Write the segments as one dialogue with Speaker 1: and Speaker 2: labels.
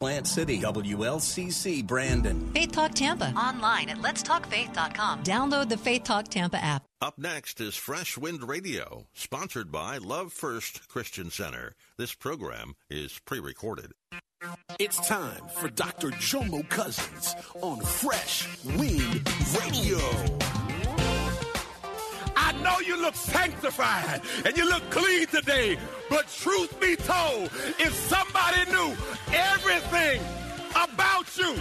Speaker 1: Plant City, WLCC, Brandon.
Speaker 2: Faith Talk Tampa.
Speaker 3: Online at letstalkfaith.com.
Speaker 2: Download the Faith Talk Tampa app.
Speaker 4: Up next is Fresh Wind Radio, sponsored by Love First Christian Center. This program is pre recorded.
Speaker 5: It's time for Dr. Jomo Cousins on Fresh Wind Radio.
Speaker 6: Know you look sanctified and you look clean today, but truth be told, if somebody knew everything about you,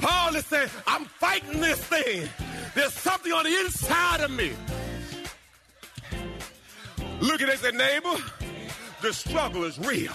Speaker 6: Paul is saying, I'm fighting this thing. There's something on the inside of me. Look at this, neighbor. The struggle is real.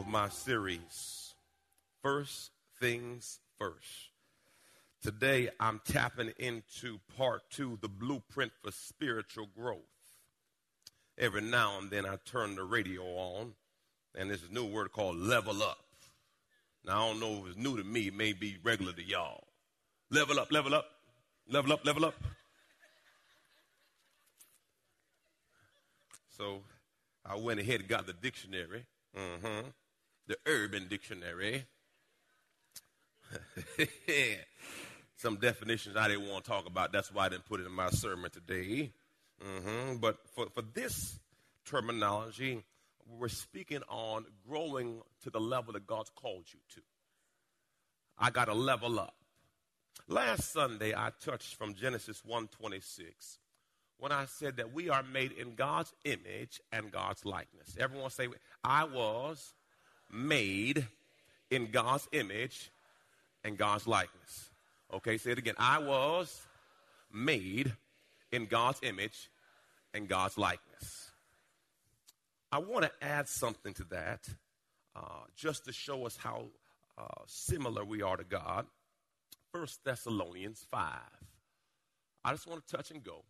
Speaker 6: of my series, First Things First. Today, I'm tapping into part two, the blueprint for spiritual growth. Every now and then, I turn the radio on, and there's a new word called level up. Now, I don't know if it's new to me, it may be regular to y'all. Level up, level up, level up, level up. So, I went ahead and got the dictionary, mm-hmm, the Urban Dictionary. Some definitions I didn't want to talk about. That's why I didn't put it in my sermon today. Mm-hmm. But for, for this terminology, we're speaking on growing to the level that God's called you to. I got to level up. Last Sunday, I touched from Genesis 1:26 when I said that we are made in God's image and God's likeness. Everyone say, I was made in God's image and God's likeness. Okay, say it again. I was made in God's image and God's likeness. I want to add something to that uh, just to show us how uh, similar we are to God. First Thessalonians 5. I just want to touch and go.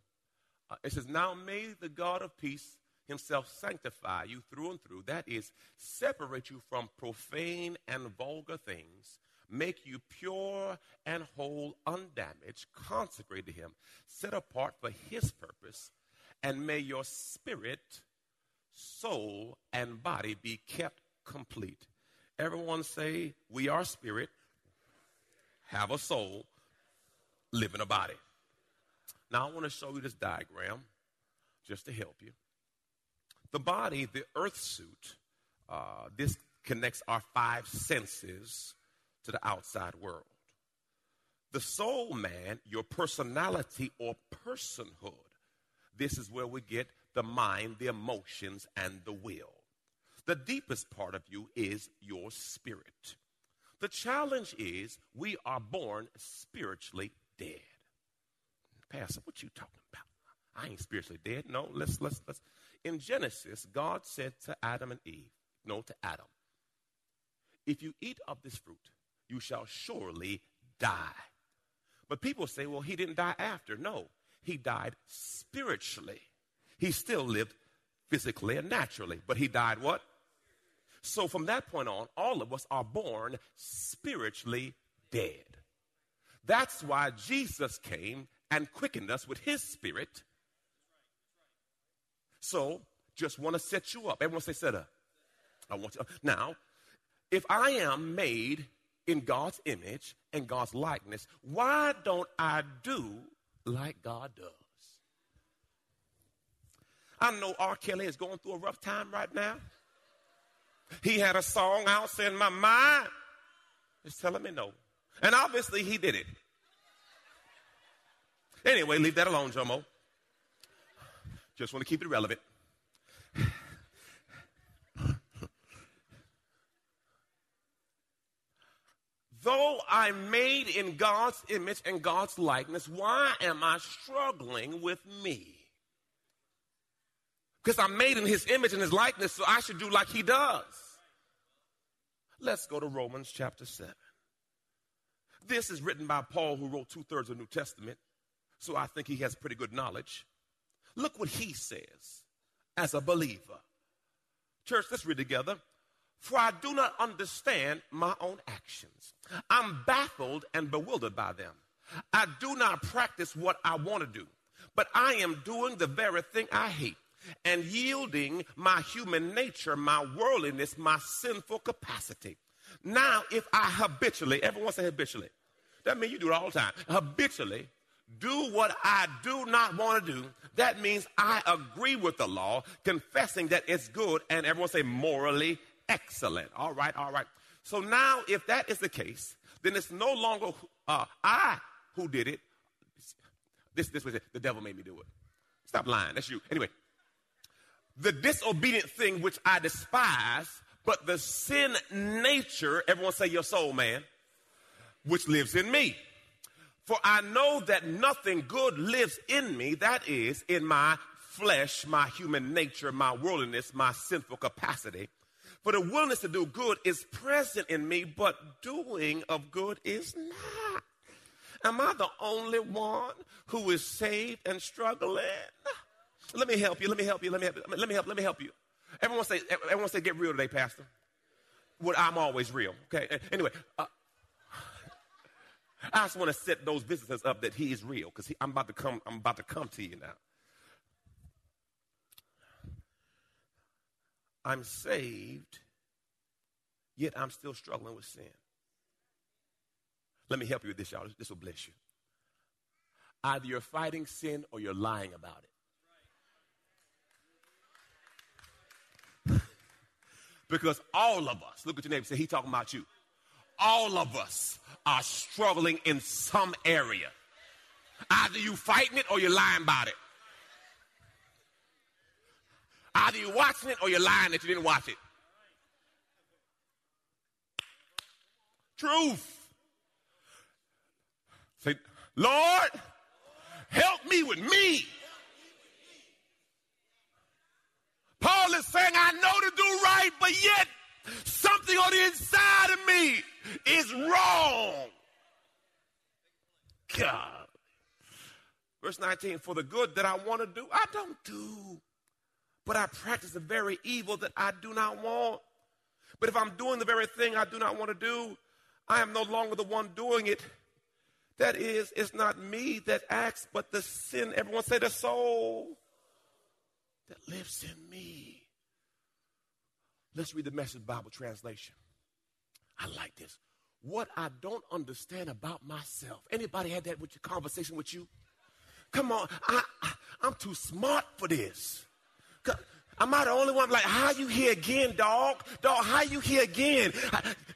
Speaker 6: Uh, it says, Now may the God of peace himself sanctify you through and through. That is, separate you from profane and vulgar things make you pure and whole, undamaged, consecrate to Him, set apart for His purpose, and may your spirit, soul, and body be kept complete. Everyone say, We are spirit, have a soul, live in a body. Now, I want to show you this diagram just to help you. The body, the earth suit, uh, this connects our five senses to the outside world. The soul man, your personality or personhood, this is where we get the mind, the emotions, and the will. The deepest part of you is your spirit. The challenge is we are born spiritually dead. Pastor, what you talking about? I ain't spiritually dead. No, let's let's let's. In Genesis, God said to Adam and Eve, no, to Adam, if you eat of this fruit, you shall surely die. But people say, well, he didn't die after. No, he died spiritually. He still lived physically and naturally, but he died what? So from that point on, all of us are born spiritually dead. That's why Jesus came and quickened us with his spirit. So, just want to set you up. Everyone say, set up. I want you. Now, if I am made in God's image and God's likeness, why don't I do like God does? I know R. Kelly is going through a rough time right now. He had a song out saying, My mind is telling me no. And obviously he did it. Anyway, leave that alone, Jomo. Just want to keep it relevant. Though I'm made in God's image and God's likeness, why am I struggling with me? Because I'm made in his image and his likeness, so I should do like he does. Let's go to Romans chapter 7. This is written by Paul, who wrote two thirds of the New Testament, so I think he has pretty good knowledge. Look what he says as a believer. Church, let's read together. For I do not understand my own actions. I'm baffled and bewildered by them. I do not practice what I want to do, but I am doing the very thing I hate and yielding my human nature, my worldliness, my sinful capacity. Now, if I habitually, everyone say habitually, that means you do it all the time, habitually do what I do not want to do, that means I agree with the law, confessing that it's good, and everyone say morally excellent. All right, all right. So now, if that is the case, then it's no longer uh, I who did it. This, this was it. The devil made me do it. Stop lying. That's you. Anyway, the disobedient thing which I despise, but the sin nature, everyone say your soul, man, which lives in me. For I know that nothing good lives in me, that is, in my flesh, my human nature, my worldliness, my sinful capacity. For the willingness to do good is present in me, but doing of good is not. Am I the only one who is saved and struggling? Let me help you. Let me help you. Let me help you. Let me help. Let me help you. Everyone say. Everyone say. Get real today, Pastor. Well, I'm always real. Okay. Anyway, uh, I just want to set those visitors up that he is real because I'm about to come. I'm about to come to you now. I'm saved, yet I'm still struggling with sin. Let me help you with this, y'all. This will bless you. Either you're fighting sin or you're lying about it. because all of us, look at your neighbor, say, he talking about you. All of us are struggling in some area. Either you fighting it or you're lying about it. Either you're watching it or you're lying that you didn't watch it. Truth. Say, Lord, help me with me. Paul is saying, I know to do right, but yet something on the inside of me is wrong. God. Verse 19, for the good that I want to do, I don't do but I practice the very evil that I do not want. But if I'm doing the very thing I do not want to do, I am no longer the one doing it. That is, it's not me that acts, but the sin. Everyone say the soul that lives in me. Let's read the message Bible translation. I like this. What I don't understand about myself. Anybody had that with your conversation with you? Come on, I, I, I'm too smart for this. Am I the only one? Like, how you here again, dog? Dog, how you here again?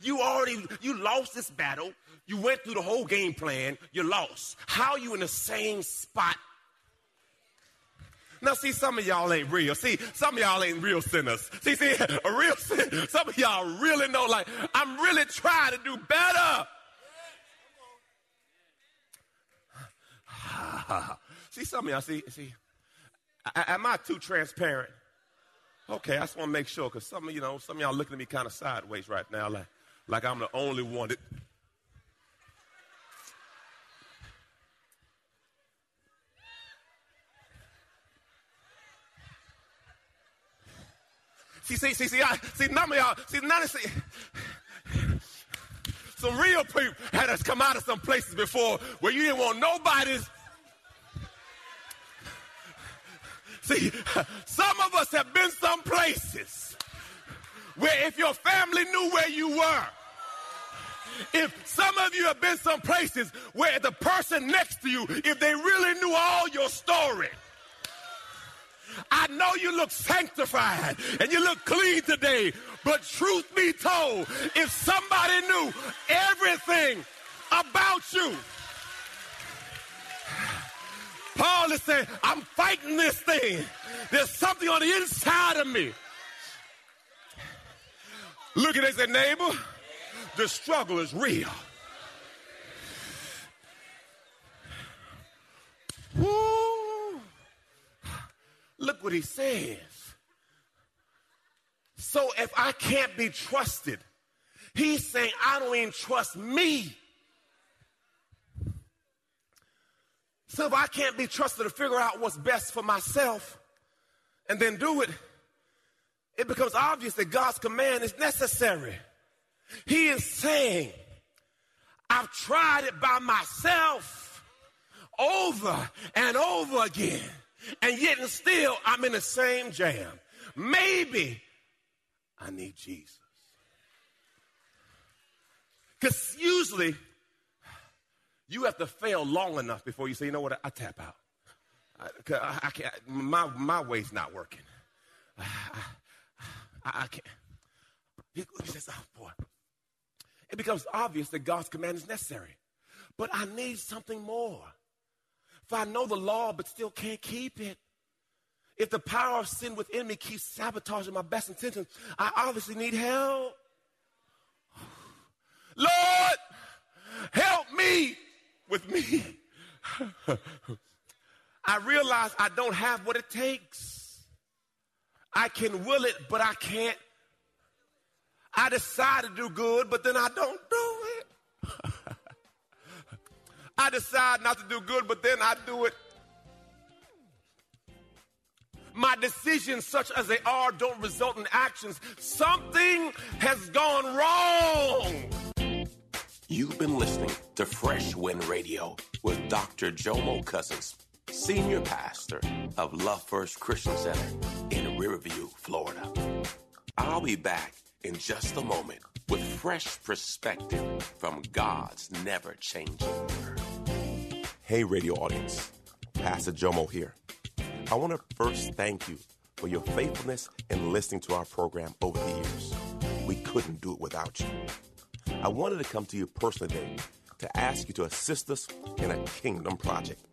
Speaker 6: You already, you lost this battle. You went through the whole game plan. You lost. How you in the same spot? Now, see, some of y'all ain't real. See, some of y'all ain't real sinners. See, see, a real sin. Some of y'all really know, like, I'm really trying to do better. see, some of y'all, see, see, am I too transparent? Okay, I just want to make sure because some of you know some of y'all looking at me kind of sideways right now, like like I'm the only one that. See, see, I, see, none of y'all, see, none of see, some real people had us come out of some places before where you didn't want nobody's See, some of us have been some places where if your family knew where you were, if some of you have been some places where the person next to you, if they really knew all your story, I know you look sanctified and you look clean today, but truth be told, if somebody knew everything about you, Paul is saying, I'm fighting this thing. There's something on the inside of me. Look at it, neighbor, the struggle is real. Woo. Look what he says. So if I can't be trusted, he's saying I don't even trust me. So if I can't be trusted to figure out what's best for myself and then do it, it becomes obvious that God's command is necessary. He is saying, I've tried it by myself over and over again, and yet and still I'm in the same jam. Maybe I need Jesus. Because usually you have to fail long enough before you say, you know what, I, I tap out. I, I, I, can't, my, my way's not working. I, I, can't. He, he says, oh boy. It becomes obvious that God's command is necessary. But I need something more. If I know the law but still can't keep it, if the power of sin within me keeps sabotaging my best intentions, I obviously need help. Lord, help me with me. I realize I don't have what it takes. I can will it, but I can't. I decide to do good, but then I don't do. I decide not to do good, but then I do it. My decisions, such as they are, don't result in actions. Something has gone wrong.
Speaker 7: You've been listening to Fresh Wind Radio with Dr. Jomo Cousins, Senior Pastor of Love First Christian Center in Riverview, Florida. I'll be back in just a moment with fresh perspective from God's never changing.
Speaker 8: Hey, radio audience, Pastor Jomo here. I want to first thank you for your faithfulness in listening to our program over the years. We couldn't do it without you. I wanted to come to you personally today to ask you to assist us in a kingdom project.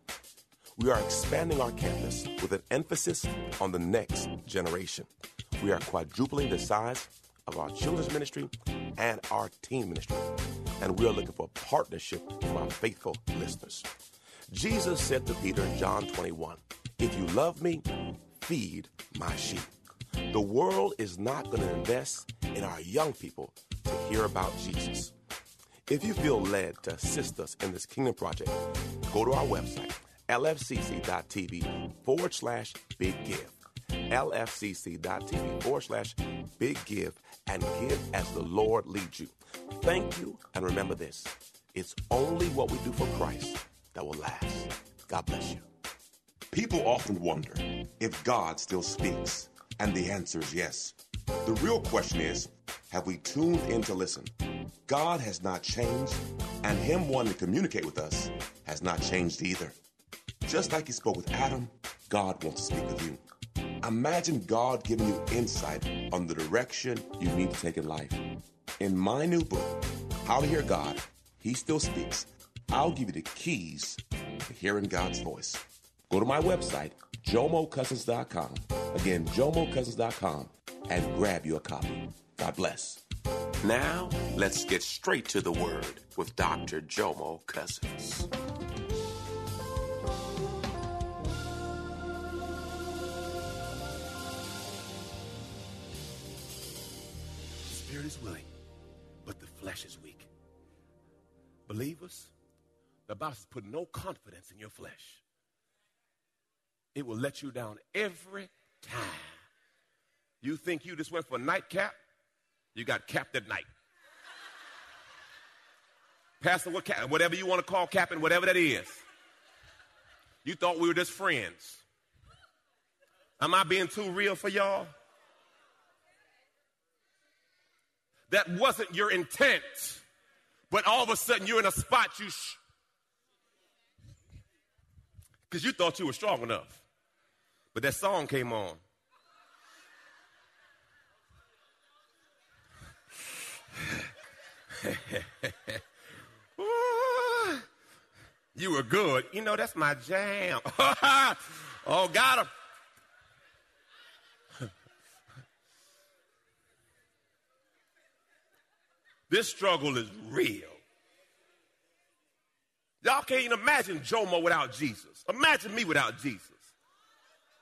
Speaker 8: We are expanding our campus with an emphasis on the next generation. We are quadrupling the size of our children's ministry and our teen ministry, and we are looking for partnership from our faithful listeners. Jesus said to Peter in John 21, If you love me, feed my sheep. The world is not going to invest in our young people to hear about Jesus. If you feel led to assist us in this kingdom project, go to our website, lfcc.tv forward slash big give. lfcc.tv forward slash big give and give as the Lord leads you. Thank you, and remember this it's only what we do for Christ that will last. God bless you.
Speaker 9: People often wonder if God still speaks, and the answer is yes. The real question is have we tuned in to listen? God has not changed, and Him wanting to communicate with us has not changed either. Just like He spoke with Adam, God wants to speak with you. Imagine God giving you insight on the direction you need to take in life. In my new book, How to Hear God, He Still Speaks, I'll give you the keys to hearing God's voice. Go to my website, jomocousins.com. Again, jomocousins.com and grab your copy. God bless.
Speaker 7: Now, let's get straight to the word with Dr. Jomo Cousins.
Speaker 6: The spirit is willing, but the flesh is weak. Believers, the Bible says put no confidence in your flesh. It will let you down every time. You think you just went for a nightcap? You got capped at night. Pastor, what cap, whatever you want to call capping, whatever that is. You thought we were just friends. Am I being too real for y'all? That wasn't your intent, but all of a sudden you're in a spot you, because you thought you were strong enough. But that song came on. you were good. You know, that's my jam. oh, got him. this struggle is real. Y'all can't even imagine Jomo without Jesus. Imagine me without Jesus.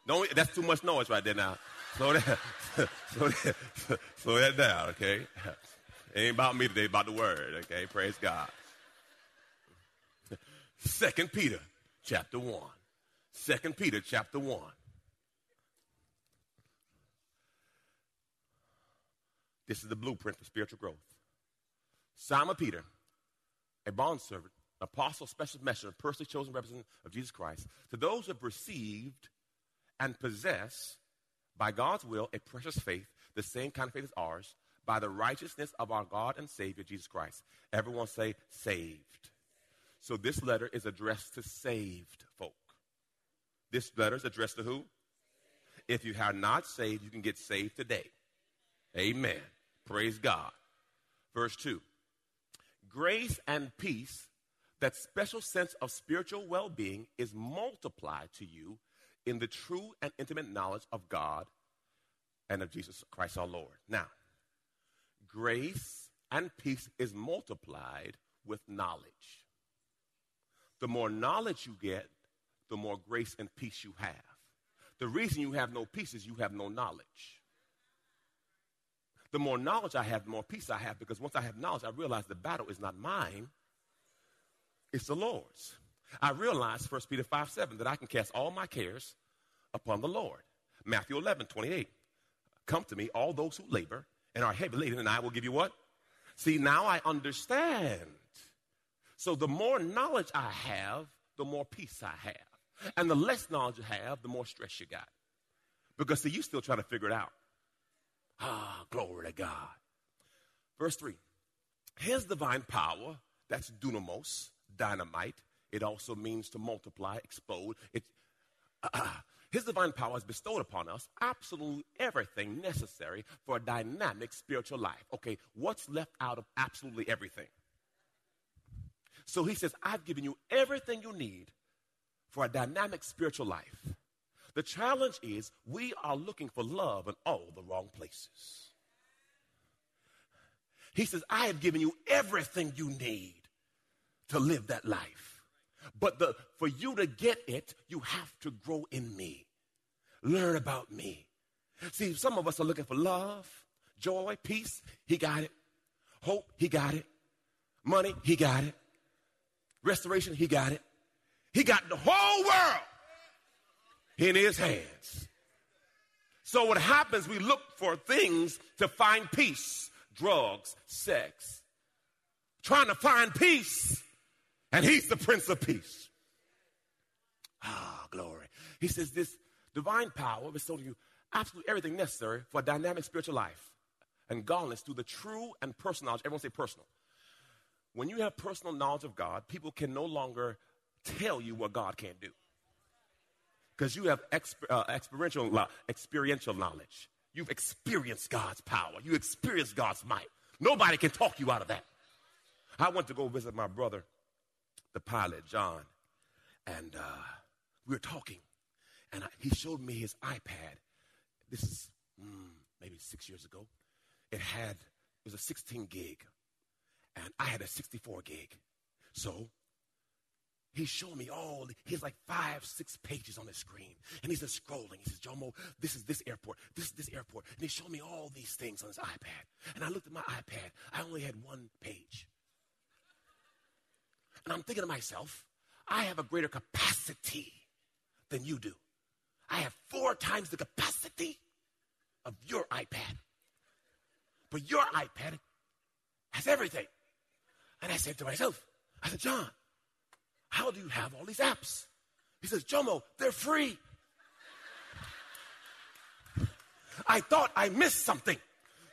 Speaker 6: Don't, that's too much noise right there now. Slow that, slow that, slow that down, okay? It ain't about me today, about the word, okay? Praise God. Second Peter chapter 1. Second Peter chapter 1. This is the blueprint for spiritual growth. Simon Peter, a bondservant, apostle, special messenger, personally chosen representative of Jesus Christ, to those who have received and possess, by God's will, a precious faith, the same kind of faith as ours, by the righteousness of our God and Savior, Jesus Christ. Everyone say, saved. So this letter is addressed to saved folk. This letter is addressed to who? If you have not saved, you can get saved today. Amen. Praise God. Verse 2 Grace and peace, that special sense of spiritual well being, is multiplied to you in the true and intimate knowledge of God and of Jesus Christ our Lord. Now, grace and peace is multiplied with knowledge. The more knowledge you get, the more grace and peace you have. The reason you have no peace is you have no knowledge. The more knowledge I have, the more peace I have, because once I have knowledge, I realize the battle is not mine, it's the Lord's. I realize, 1 Peter 5 7, that I can cast all my cares upon the Lord. Matthew 11 28. Come to me, all those who labor and are heavy laden, and I will give you what? See, now I understand. So the more knowledge I have, the more peace I have. And the less knowledge you have, the more stress you got. Because, see, you still trying to figure it out. Ah, glory to God. Verse 3 His divine power, that's dunamis, dynamite. It also means to multiply, explode. It, uh, his divine power has bestowed upon us absolutely everything necessary for a dynamic spiritual life. Okay, what's left out of absolutely everything? So he says, I've given you everything you need for a dynamic spiritual life. The challenge is we are looking for love in all the wrong places. He says, I have given you everything you need to live that life. But the, for you to get it, you have to grow in me. Learn about me. See, some of us are looking for love, joy, peace. He got it. Hope, he got it. Money, he got it. Restoration, he got it. He got the whole world in his hands. So what happens, we look for things to find peace drugs, sex, trying to find peace, and he's the Prince of Peace. Ah, glory. He says, This divine power bestowed on you absolutely everything necessary for a dynamic spiritual life and godliness through the true and personal knowledge. Everyone say personal. When you have personal knowledge of God, people can no longer tell you what God can't do because you have exp- uh, experiential, experiential knowledge. You've experienced God's power. You experienced God's might. Nobody can talk you out of that. I went to go visit my brother, the pilot, John, and uh, we were talking, and I, he showed me his iPad. This is mm, maybe six years ago. It had it was a 16 gig, and I had a 64 gig. So he showed me all, he's like five, six pages on the screen. And he's just scrolling. He says, Jomo, this is this airport, this is this airport. And he showed me all these things on his iPad. And I looked at my iPad. I only had one page. And I'm thinking to myself, I have a greater capacity than you do. I have four times the capacity of your iPad. But your iPad has everything. And I said to myself, I said, John, how do you have all these apps? He says, Jomo, they're free. I thought I missed something.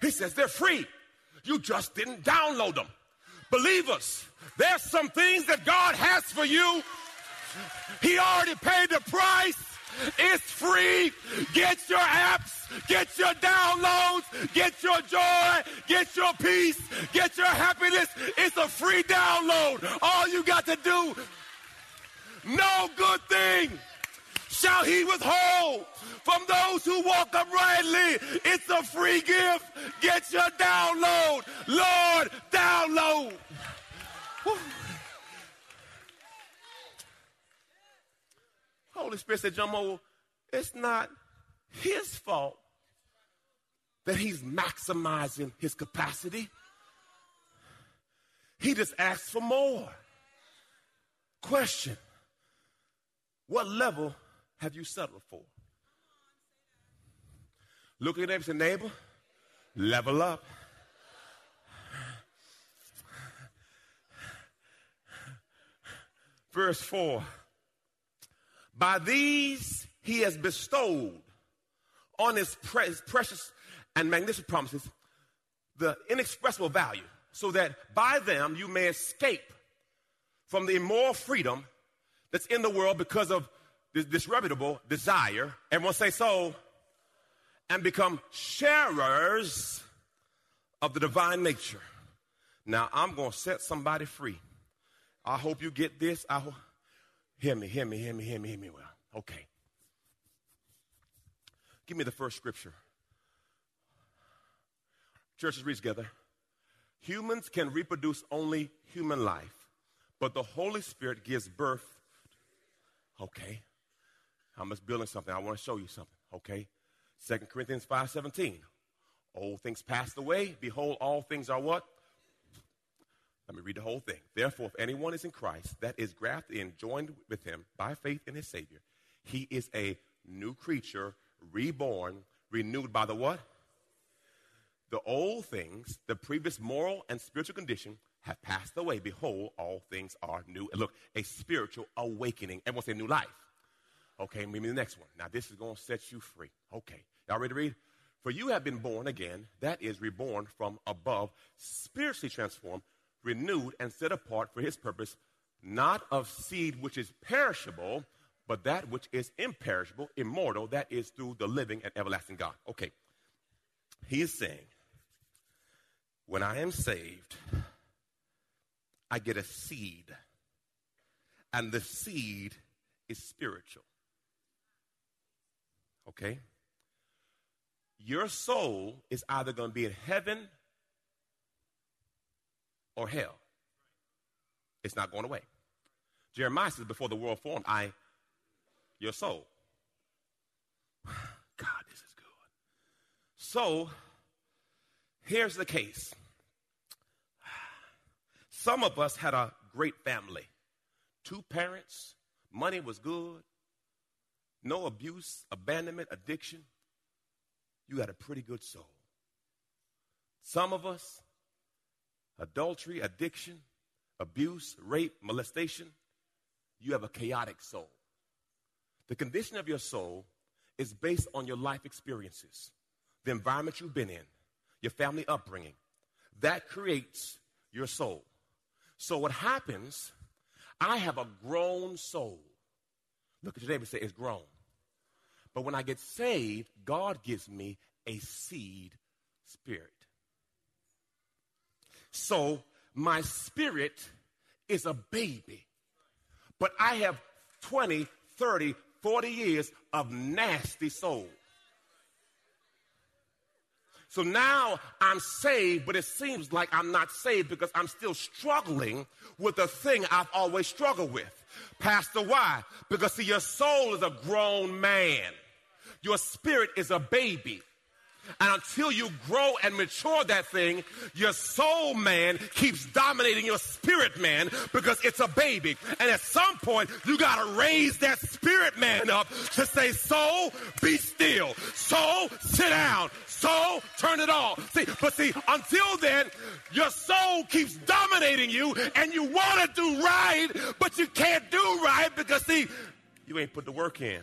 Speaker 6: He says, they're free. You just didn't download them. Believers, there's some things that God has for you. He already paid the price. It's free. Get your apps, get your downloads, get your joy, get your peace, get your happiness. It's a free download. All you got to do, no good thing shall he withhold from those who walk uprightly. It's a free gift. Get your download. Lord, download. Holy Spirit said, Jomo, it's not his fault that he's maximizing his capacity. He just asks for more. Question What level have you settled for? Look at your neighbor and neighbor, level up. Verse 4 By these he has bestowed on his, pre- his precious and magnificent promises the inexpressible value, so that by them you may escape from the immoral freedom that's in the world because of this disreputable desire. Everyone say so. And become sharers of the divine nature. Now I'm going to set somebody free. I hope you get this. I hope. Hear me, hear me, hear me, hear me, hear me well. Okay. Give me the first scripture. Churches read together. Humans can reproduce only human life, but the Holy Spirit gives birth. Okay. I'm just building something. I want to show you something. Okay. 2 Corinthians 5:17. Old things passed away. Behold, all things are what? Let me read the whole thing. Therefore, if anyone is in Christ, that is grafted in, joined with him by faith in his Savior, he is a new creature, reborn, renewed by the what? The old things, the previous moral and spiritual condition, have passed away. Behold, all things are new. And look, a spiritual awakening. Everyone say a new life. Okay, maybe the next one. Now, this is going to set you free. Okay, y'all ready to read? For you have been born again, that is, reborn from above, spiritually transformed, renewed, and set apart for his purpose, not of seed which is perishable, but that which is imperishable, immortal, that is through the living and everlasting God. Okay, he is saying, when I am saved, I get a seed, and the seed is spiritual. Okay? Your soul is either going to be in heaven or hell. It's not going away. Jeremiah says, Before the world formed, I, your soul. God, this is good. So, here's the case. Some of us had a great family. Two parents, money was good, no abuse, abandonment, addiction, you got a pretty good soul. Some of us, adultery, addiction, abuse, rape, molestation, you have a chaotic soul. The condition of your soul is based on your life experiences, the environment you've been in, your family upbringing. That creates your soul. So, what happens, I have a grown soul. Look at your neighbor and say, It's grown. But when I get saved, God gives me a seed spirit. So my spirit is a baby. But I have 20, 30, 40 years of nasty soul. So now I'm saved, but it seems like I'm not saved because I'm still struggling with the thing I've always struggled with. Pastor, why? Because see, your soul is a grown man. Your spirit is a baby. And until you grow and mature that thing, your soul man keeps dominating your spirit man because it's a baby. And at some point, you got to raise that spirit man up to say, Soul, be still. Soul, sit down. Soul, turn it off. See, but see, until then, your soul keeps dominating you and you want to do right, but you can't do right because, see, you ain't put the work in.